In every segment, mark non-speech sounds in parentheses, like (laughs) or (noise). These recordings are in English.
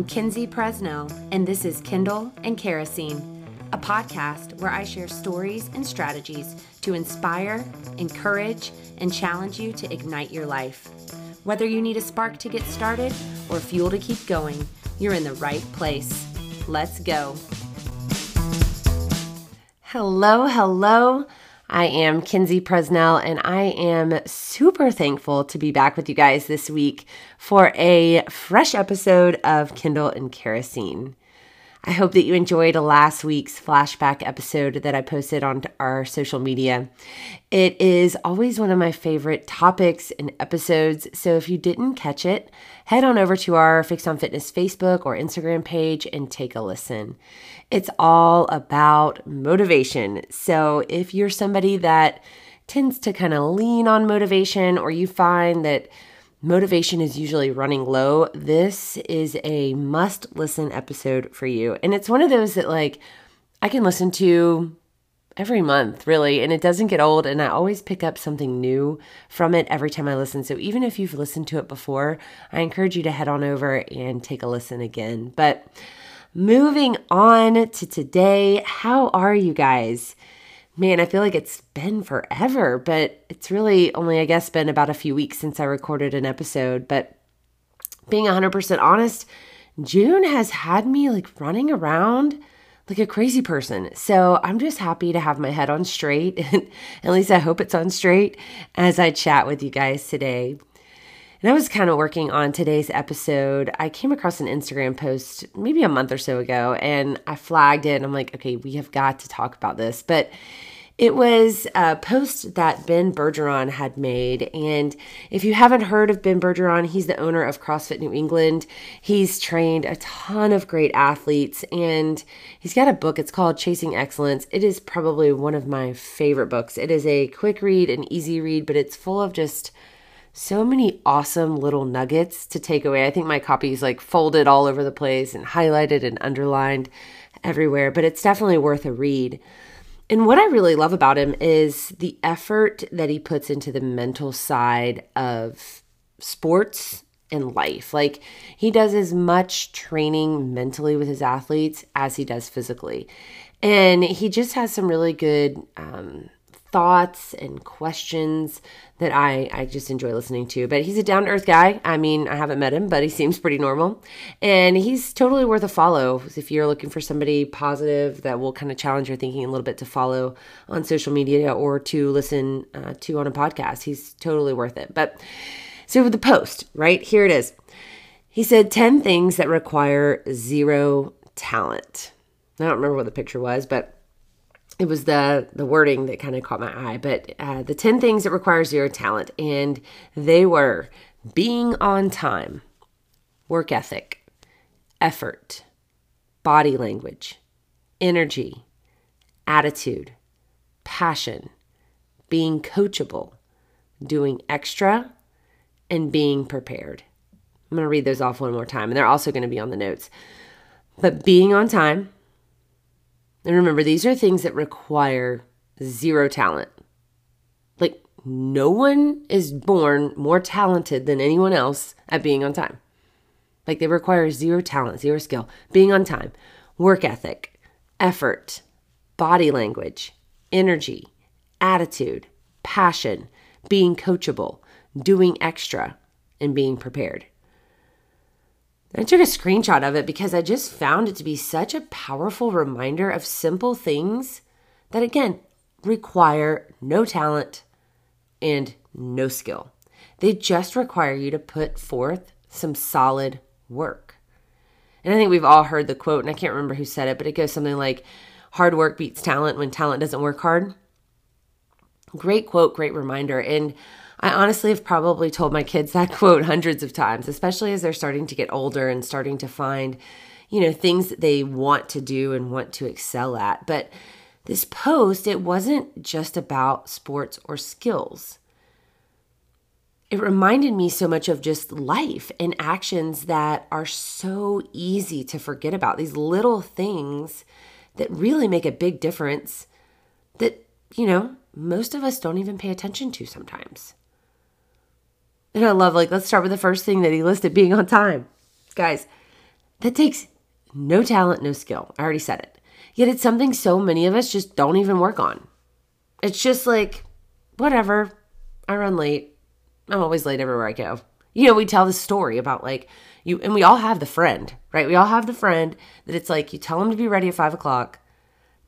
I'm Kinsey Presnell, and this is Kindle and Kerosene, a podcast where I share stories and strategies to inspire, encourage, and challenge you to ignite your life. Whether you need a spark to get started or fuel to keep going, you're in the right place. Let's go. Hello, hello. I am Kinsey Presnell, and I am super thankful to be back with you guys this week for a fresh episode of Kindle and Kerosene. I hope that you enjoyed last week's flashback episode that I posted on our social media. It is always one of my favorite topics and episodes, so if you didn't catch it, head on over to our Fixed on Fitness Facebook or Instagram page and take a listen. It's all about motivation. So if you're somebody that tends to kind of lean on motivation or you find that motivation is usually running low, this is a must listen episode for you. And it's one of those that, like, I can listen to every month, really, and it doesn't get old. And I always pick up something new from it every time I listen. So even if you've listened to it before, I encourage you to head on over and take a listen again. But moving on to today, how are you guys? Man, I feel like it's been forever, but it's really only, I guess, been about a few weeks since I recorded an episode. But being 100% honest, June has had me like running around like a crazy person. So I'm just happy to have my head on straight. (laughs) At least I hope it's on straight as I chat with you guys today. And I was kind of working on today's episode. I came across an Instagram post maybe a month or so ago and I flagged it. And I'm like, okay, we have got to talk about this. But it was a post that Ben Bergeron had made. And if you haven't heard of Ben Bergeron, he's the owner of CrossFit New England. He's trained a ton of great athletes and he's got a book. It's called Chasing Excellence. It is probably one of my favorite books. It is a quick read, an easy read, but it's full of just so many awesome little nuggets to take away. I think my copy is like folded all over the place and highlighted and underlined everywhere, but it's definitely worth a read. And what I really love about him is the effort that he puts into the mental side of sports and life. Like he does as much training mentally with his athletes as he does physically. And he just has some really good um, thoughts and questions that I, I just enjoy listening to. But he's a down to earth guy. I mean, I haven't met him, but he (laughs) seems pretty normal. And he's totally worth a follow if you're looking for somebody positive that will kind of challenge your thinking a little bit to follow on social media or to listen uh, to on a podcast. He's totally worth it. But so the post, right? Here it is. He said 10 things that require zero talent. I don't remember what the picture was, but it was the the wording that kind of caught my eye but uh, the 10 things that require zero talent and they were being on time work ethic effort body language energy attitude passion being coachable doing extra and being prepared. I'm going to read those off one more time and they're also going to be on the notes. But being on time and remember, these are things that require zero talent. Like, no one is born more talented than anyone else at being on time. Like, they require zero talent, zero skill. Being on time, work ethic, effort, body language, energy, attitude, passion, being coachable, doing extra, and being prepared. I took a screenshot of it because I just found it to be such a powerful reminder of simple things that, again, require no talent and no skill. They just require you to put forth some solid work. And I think we've all heard the quote, and I can't remember who said it, but it goes something like hard work beats talent when talent doesn't work hard. Great quote, great reminder. And I honestly have probably told my kids that (laughs) quote hundreds of times, especially as they're starting to get older and starting to find, you know, things that they want to do and want to excel at. But this post, it wasn't just about sports or skills. It reminded me so much of just life and actions that are so easy to forget about. These little things that really make a big difference that, you know, most of us don't even pay attention to sometimes. And I love, like, let's start with the first thing that he listed being on time. Guys, That takes no talent, no skill. I already said it. Yet it's something so many of us just don't even work on. It's just like, whatever. I run late. I'm always late everywhere I go. You know, we tell the story about like you, and we all have the friend, right? We all have the friend that it's like you tell them to be ready at five o'clock,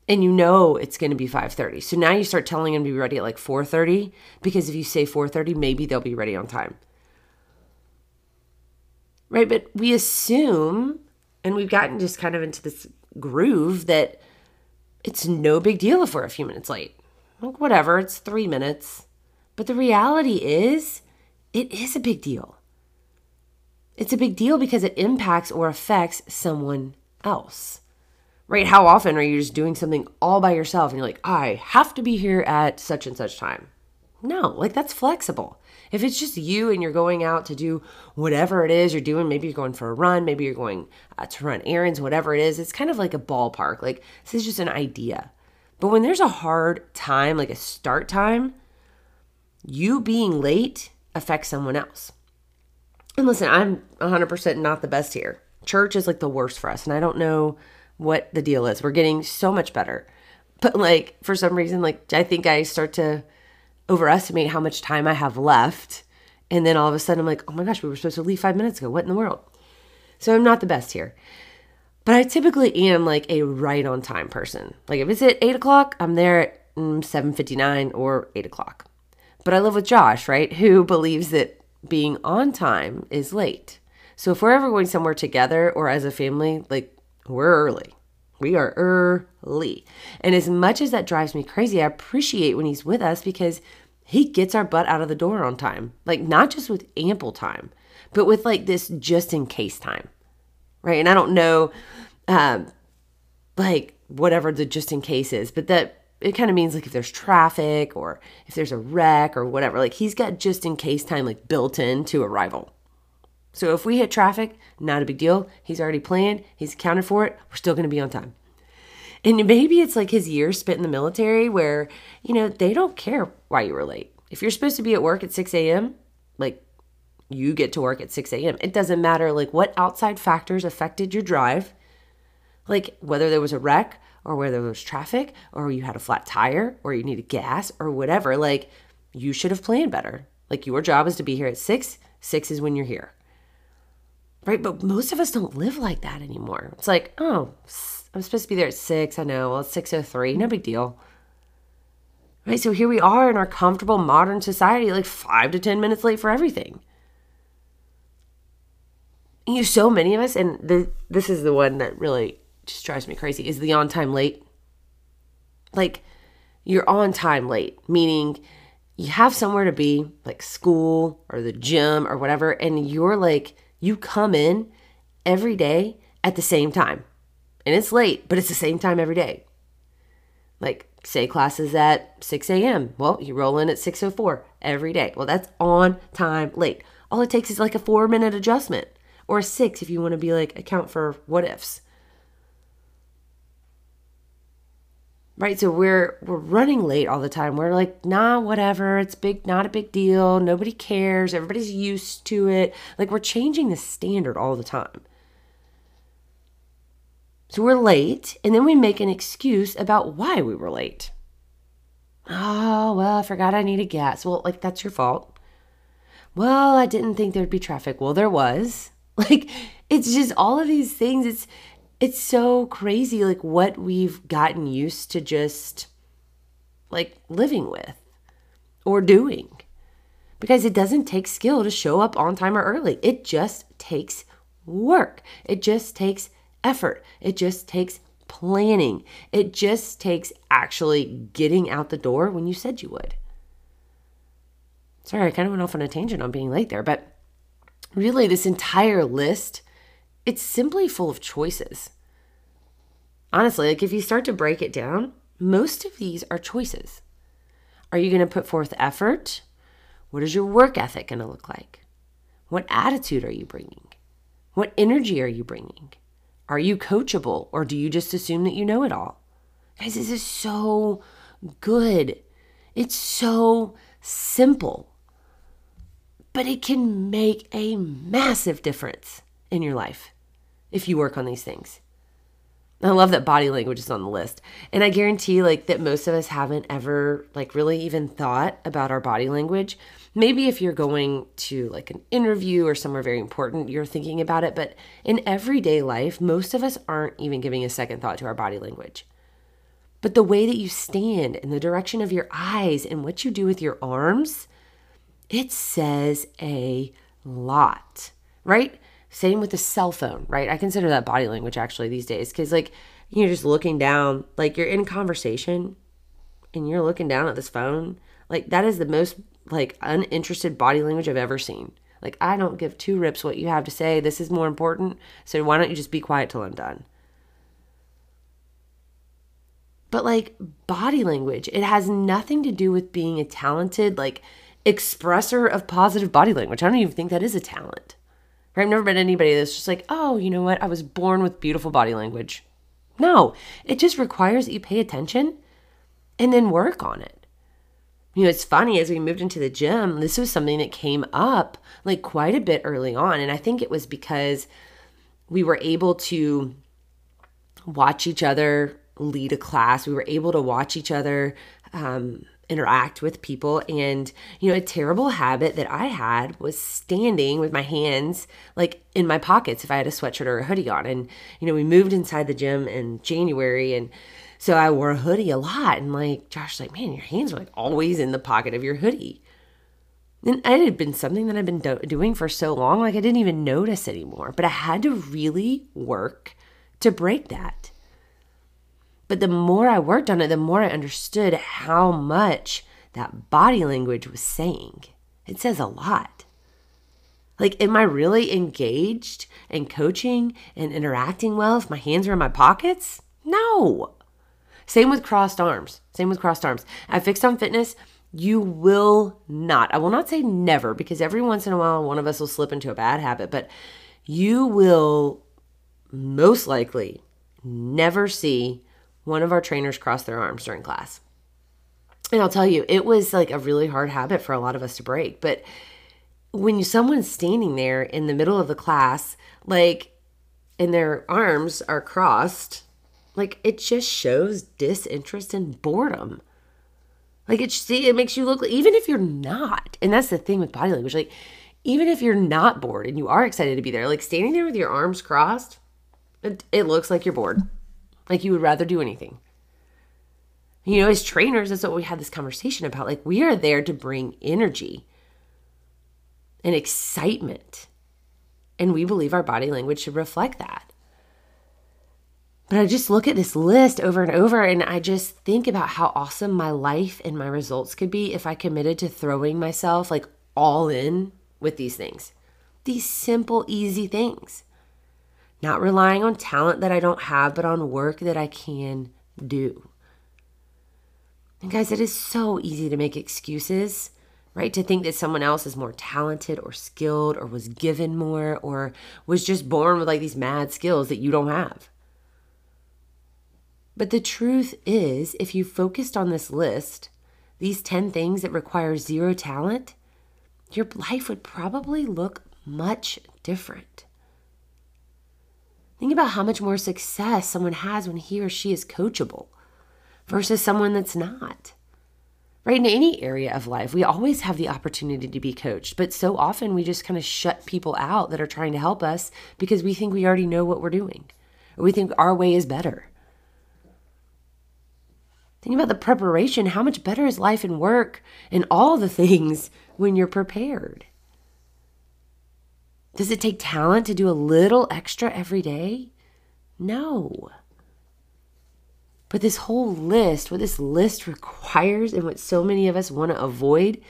and you know it's going to be 5.30 so now you start telling them to be ready at like 4.30 because if you say 4.30 maybe they'll be ready on time. Right but we assume and we've gotten just kind of into this groove that it's no big deal if we're a few minutes late. Like whatever it's three minutes. But the reality is it is a big deal. It's a big deal because it impacts or affects someone else right? How often are you just doing something all by yourself and you're like, I have to be here at such and such time? No, like that's flexible. If it's just you and you're going out to do whatever it is you're doing, maybe you're going for a run, maybe you're going uh, to run errands, whatever it is, it's kind of like a ballpark. Like this is just an idea. But when there's a hard time, like a start time, you being late affects someone else. And listen, I'm 100% not the best here. Church is like the worst for us. And I don't know what the deal is. We're getting so much better. But like for some reason, like I think I start to overestimate how much time I have left. And then all of a sudden I'm like, oh my gosh, we were supposed to leave five minutes ago. What in the world? So I'm not the best here. But I typically am like a right on time person. Like if it's at eight o'clock, I'm there at mm, 7.59 or eight o'clock. But I live with Josh, right? Who believes that being on time is late. So if we're ever going somewhere together or as a family, like we're early. We are early. And as much as that drives me crazy, I appreciate when he's with us because he gets our butt out of the door on time. Like, not just with ample time, but with like this just in case time. Right. And I don't know, um, like, whatever the just in case is, but that it kind of means like if there's traffic or if there's a wreck or whatever, like he's got just in case time like built into arrival. So if we hit traffic, not a big deal. He's already planned, he's accounted for it. We're still going to be on time. And maybe it's like his years spent in the military where, you know, they don't care why you were late. If you're supposed to be at work at 6 a.m., like you get to work at 6 a.m. It doesn't matter like what outside factors affected your drive, like whether there was a wreck or whether there was traffic or you had a flat tire or you needed gas or whatever, like you should have planned better. Like your job is to be here at 6, 6 is when you're here right? But most of us don't live like that anymore. It's like, oh, I'm supposed to be there at six. I know. Well, it's six oh three. No big deal. Right. So here we are in our comfortable modern society, like five to ten minutes late for everything. You, so many of us, and the, this is the one that really just drives me crazy, is the on time late. Like you're on time late, meaning you have somewhere to be, like school or the gym or whatever, and you're like you come in every day at the same time. And it's late, but it's the same time every day. Like, say classes at 6 a.m. Well, you roll in at 6.04 every day. Well, that's on time late. All it takes is like a four minute adjustment or a six if you want to be like account for what ifs. Right so we're we're running late all the time. We're like nah whatever it's big not a big deal nobody cares everybody's used to it. Like we're changing the standard all the time. So we're late and then we make an excuse about why we were late. Oh well i forgot i needed gas. Well like that's your fault. Well i didn't think there'd be traffic. Well there was. (laughs) Like it's just all of these things. It's it's so crazy like what we've gotten used to just like living with or doing. Because it doesn't take skill to show up on time or early. It just takes work. It just takes effort. It just takes planning. It just takes actually getting out the door when you said you would. Sorry i kind of went off on a tangent on being late there but really this entire list it's simply full of choices. Honestly, like if you start to break it down, most of these are choices. Are you going to put forth effort? What is your work ethic going to look like? What attitude are you bringing? What energy are you bringing? Are you coachable or do you just assume that you know it all? Guys, this is so good. It's so simple, but it can make a massive difference in your life. if you work on these things. I love that body language is on the list. And I guarantee like that most of us haven't ever like really even thought about our body language. Maybe if you're going to like an interview or somewhere very important, you're thinking about it, but in everyday life, most of us aren't even giving a second thought to our body language. But the way that you stand and the direction of your eyes and what you do with your arms, it says a lot, right? Same with the cell phone, right? I consider that body language actually these days because, like, you're just looking down, like, you're in conversation and you're looking down at this phone. Like, that is the most, like, uninterested body language I've ever seen. Like, I don't give two rips what you have to say. This is more important. So, why don't you just be quiet till I'm done? But, like, body language, it has nothing to do with being a talented, like, expresser of positive body language. I don't even think that is a talent. I've never met anybody that's just like, oh, you know what? I was born with beautiful body language. No, it just requires that you pay attention and then work on it. You know, it's funny as we moved into the gym, this was something that came up like quite a bit early on. And I think it was because we were able to watch each other lead a class. We were able to watch each other um, interact with people. And, you know, a terrible habit that I had was standing with my hands like in my pockets if I had a sweatshirt or a hoodie on. And, you know, we moved inside the gym in January and so I wore a hoodie a lot. And like Josh's like, man, your hands are like always in the pocket of your hoodie. And it had been something that I've been do- doing for so long, like I didn't even notice anymore. But I had to really work to break that. But the more I worked on it, the more I understood how much that body language was saying. It says a lot. Like, am I really engaged and coaching and interacting well if my hands are in my pockets? No. Same with crossed arms. Same with crossed arms. At Fixed on Fitness, you will not, I will not say never, because every once in a while one of us will slip into a bad habit, but you will most likely never see one of our trainers crossed their arms during class. And I'll tell you, it was like a really hard habit for a lot of us to break. But when someone's standing there in the middle of the class, like, and their arms are crossed, like it just shows disinterest and boredom. Like it, see, it makes you look even if you're not, and that's the thing with body language. Like even if you're not bored and you are excited to be there, like standing there with your arms crossed, it, it looks like you're bored. Like you would rather do anything. You know, as trainers, that's what we had this conversation about. Like, we are there to bring energy and excitement. And we believe our body language should reflect that. But I just look at this list over and over and I just think about how awesome my life and my results could be if I committed to throwing myself like all in with these things. These simple, easy things not relying on talent that I don't have, but on work that I can do. And guys, it is so easy to make excuses, right? To think that someone else is more talented or skilled or was given more or was just born with like these mad skills that you don't have. But the truth is, if you focused on this list, these 10 things that require zero talent, your life would probably look much different. Think about how much more success someone has when he or she is coachable versus someone that's not. Right? In any area of life, we always have the opportunity to be coached, but so often we just kind of shut people out that are trying to help us because we think we already know what we're doing or we think our way is better. Think about the preparation. How much better is life and work and all the (laughs) things when you're prepared? Does it take talent to do a little extra every day? No. But this whole list, what this list requires and what so many of us want to avoid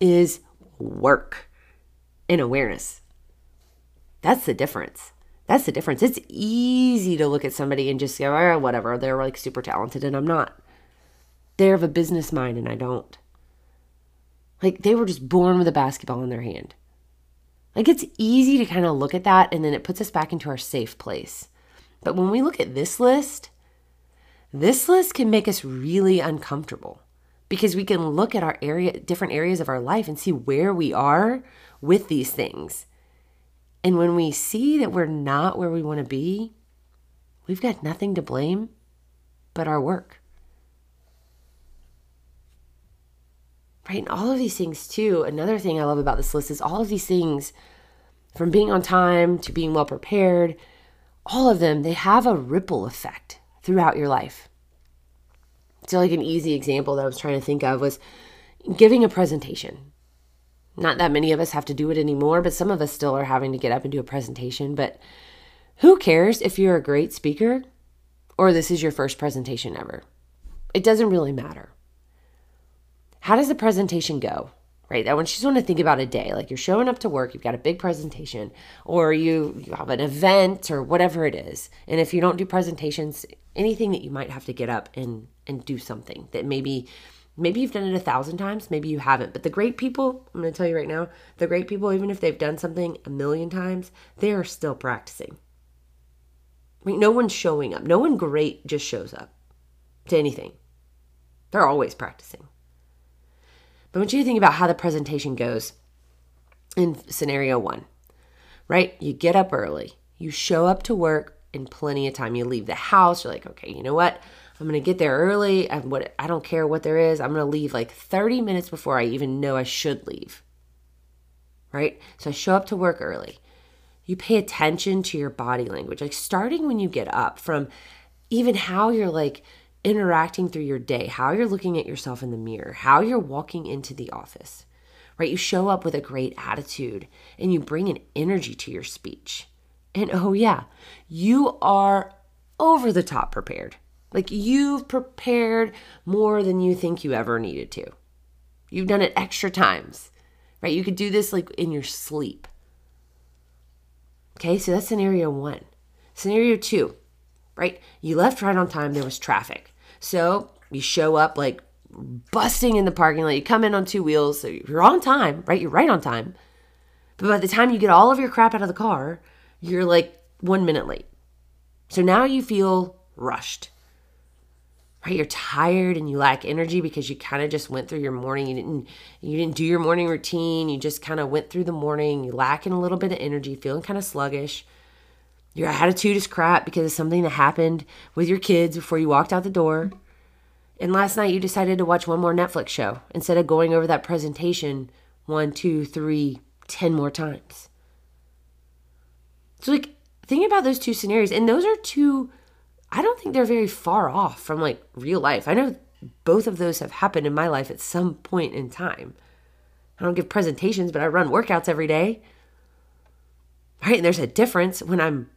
is work and awareness. That's the difference. That's the difference. It's easy to look at somebody and just go, oh, whatever, they're like super talented and I'm not. They have a business mind and I don't. Like they were just born with a basketball in their hand. Like it's easy to kind of look at that and then it puts us back into our safe place. But when we look at this list, this list can make us really uncomfortable because we can look at our area different areas of our life and see where we are with these things. And when we see that we're not where we want to be, we've got nothing to blame but our work. Right? And all of these things, too, another thing I love about this list is all of these things from being on time to being well prepared, all of them, they have a ripple effect throughout your life. So, like an easy example that I was trying to think of was giving a presentation. Not that many of us have to do it anymore, but some of us still are having to get up and do a presentation. But who cares if you're a great speaker or this is your first presentation ever? It doesn't really matter. How does the presentation go? Right? that want she's want to think about a day. Like you're showing up to work, you've got a big presentation, or you, you have an event or whatever it is. And if you don't do presentations, anything that you might have to get up and and do something that maybe maybe you've done it a thousand times, maybe you haven't. But the great people, I'm to tell you right now, the great people, even if they've done something a million times, they are still practicing. I mean, no one's showing up. No one great just shows up to anything. They're always practicing. But I want you to think about how the presentation goes in scenario one, right? You get up early, you show up to work in plenty of time. You leave the house, you're like, okay, you know what? I'm gonna get there early. I'm what, I don't care what there is. I'm gonna leave like 30 minutes before I even know I should leave. Right? So I show up to work early. You pay attention to your body language, like starting when you get up, from even how you're like interacting through your day, how you're looking at yourself in the mirror, how you're walking into the office, right? You show up with a great attitude and you bring an energy to your speech. And oh, yeah, you are over the top prepared. Like you've prepared more than you think you ever needed to. You've done it extra times, right? You could do this like in your sleep. Okay, so that's scenario one. Scenario two, right? You left right on time, there was traffic. So you show up like busting in the parking lot. You come in on two wheels, so you're on time, right? You're right on time. But by the time you get all of your crap out of the car, you're like one minute late. So now you feel rushed right you're tired and you lack energy because you kind of just went through your morning you didn't you didn't do your morning routine you just kind of went through the morning you lacking a little bit of energy feeling kind of sluggish your attitude is crap because of something that happened with your kids before you walked out the door and last night you decided to watch one more netflix show instead of going over that presentation one two three ten more times so like think about those two scenarios and those are two I don't think they're very far off from like real life. I know both of those have happened in my life at some point in time. I don't give presentations, but I run workouts every day. Right? And there's a difference when I'm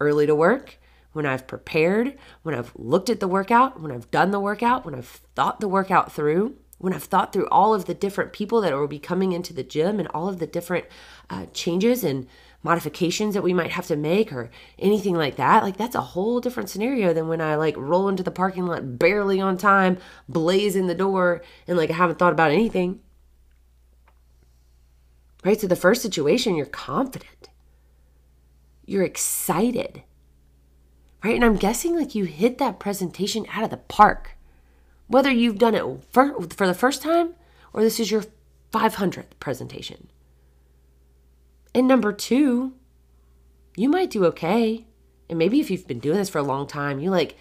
early to work, when I've prepared, when I've looked at the workout, when I've done the workout, when I've thought the workout through, when I've thought through all of the different people that will be coming into the gym and all of the different uh, changes and modifications that we might have to make or anything like that, like that's a whole different scenario than when I like roll into the parking lot barely on time, blaze in the door, and like I haven't thought about anything. Right? So the first situation, you're confident, you're excited. Right? And I'm guessing like you hit that presentation out of the park. Whether you've done it for, for the first time or this is your 500th presentation. And number two, you might do okay. And maybe if you've been doing this for a long time, you like,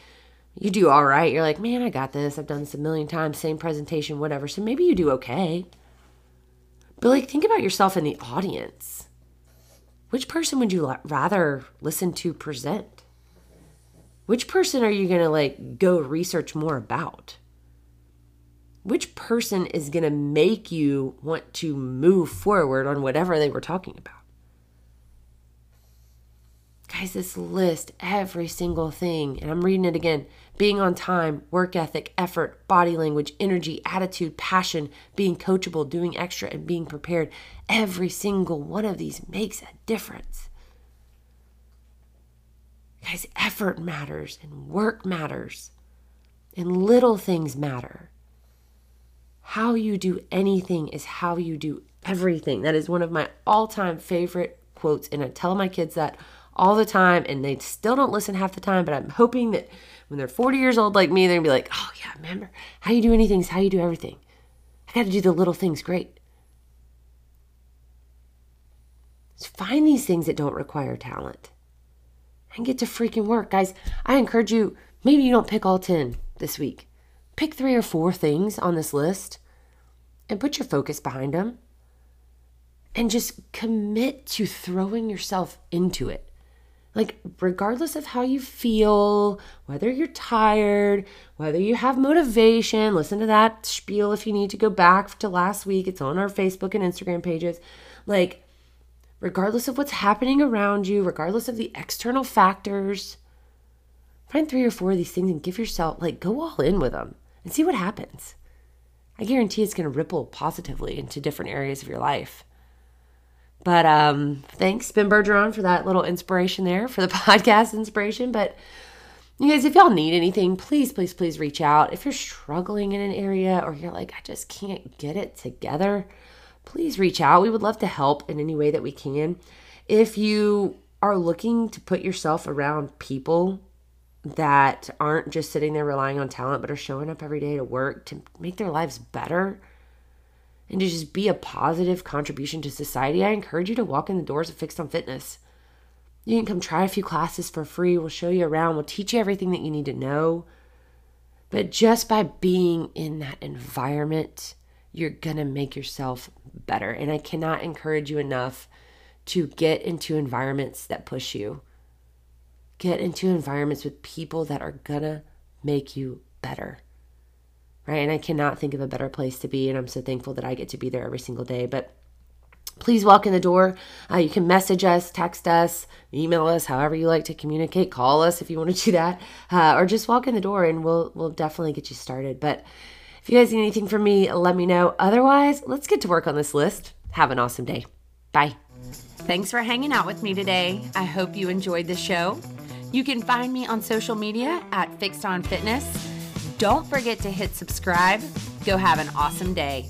you do all right. You're like, man, I got this. I've done this a million times, same presentation, whatever. So maybe you do okay. But like, think about yourself in the audience. Which person would you rather listen to present? Which person are you going to like go research more about? Which person is going to make you want to move forward on whatever they were talking about? Guys, this list every single thing, and I'm reading it again being on time, work ethic, effort, body language, energy, attitude, passion, being coachable, doing extra, and being prepared. Every single one of these makes a difference. Guys, effort matters, and work matters, and little things matter. How you do anything is how you do everything. That is one of my all time favorite quotes, and I tell my kids that all the time and they still don't listen half the time but i'm hoping that when they're 40 years old like me they're gonna be like oh yeah remember how you do anything is how you do everything i gotta do the little things great find these things that don't require talent and get to freaking work. Guys, I encourage you, maybe you don't pick all 10 this week. Pick three or four things on this list and put your focus behind them and just commit to throwing yourself into it. Like, regardless of how you feel, whether you're tired, whether you have motivation, listen to that spiel if you need to go back to last week. It's on our Facebook and Instagram pages. Like, regardless of what's happening around you, regardless of the external factors, find three or four of these things and give yourself, like, go all in with them and see what happens. I guarantee it's going to ripple positively into different areas of your life. But um, thanks, Ben Bergeron, for that little inspiration there for the (laughs) podcast inspiration. But you guys, if y'all need anything, please, please, please reach out. If you're struggling in an area or you're like, I just can't get it together, please reach out. We would love to help in any way that we can. If you are looking to put yourself around people that aren't just sitting there relying on talent, but are showing up every day to work to make their lives better and to just be a positive contribution to society, I encourage you to walk in the doors of Fixed on Fitness. You can come try a few classes for free. We'll show you around. We'll teach you everything that you need to know. But just by being in that environment, you're going to make yourself better. And I cannot encourage you enough to get into environments that push you. Get into environments with people that are going to make you better. Right. And I cannot think of a better place to be. And I'm so thankful that I get to be there every single day. But please walk in the door. Uh, you can message us, text us, email us, however you like to communicate. Call us if you want to (laughs) do that, uh, or just walk in the door, and we'll we'll definitely get you started. But if you guys need anything from me, let me know. Otherwise, let's get to work on this list. Have an awesome day. Bye. Thanks for hanging out with me today. I hope you enjoyed the show. You can find me on social media at Fixed on Fitness. Don't forget to hit subscribe. Go have an awesome day.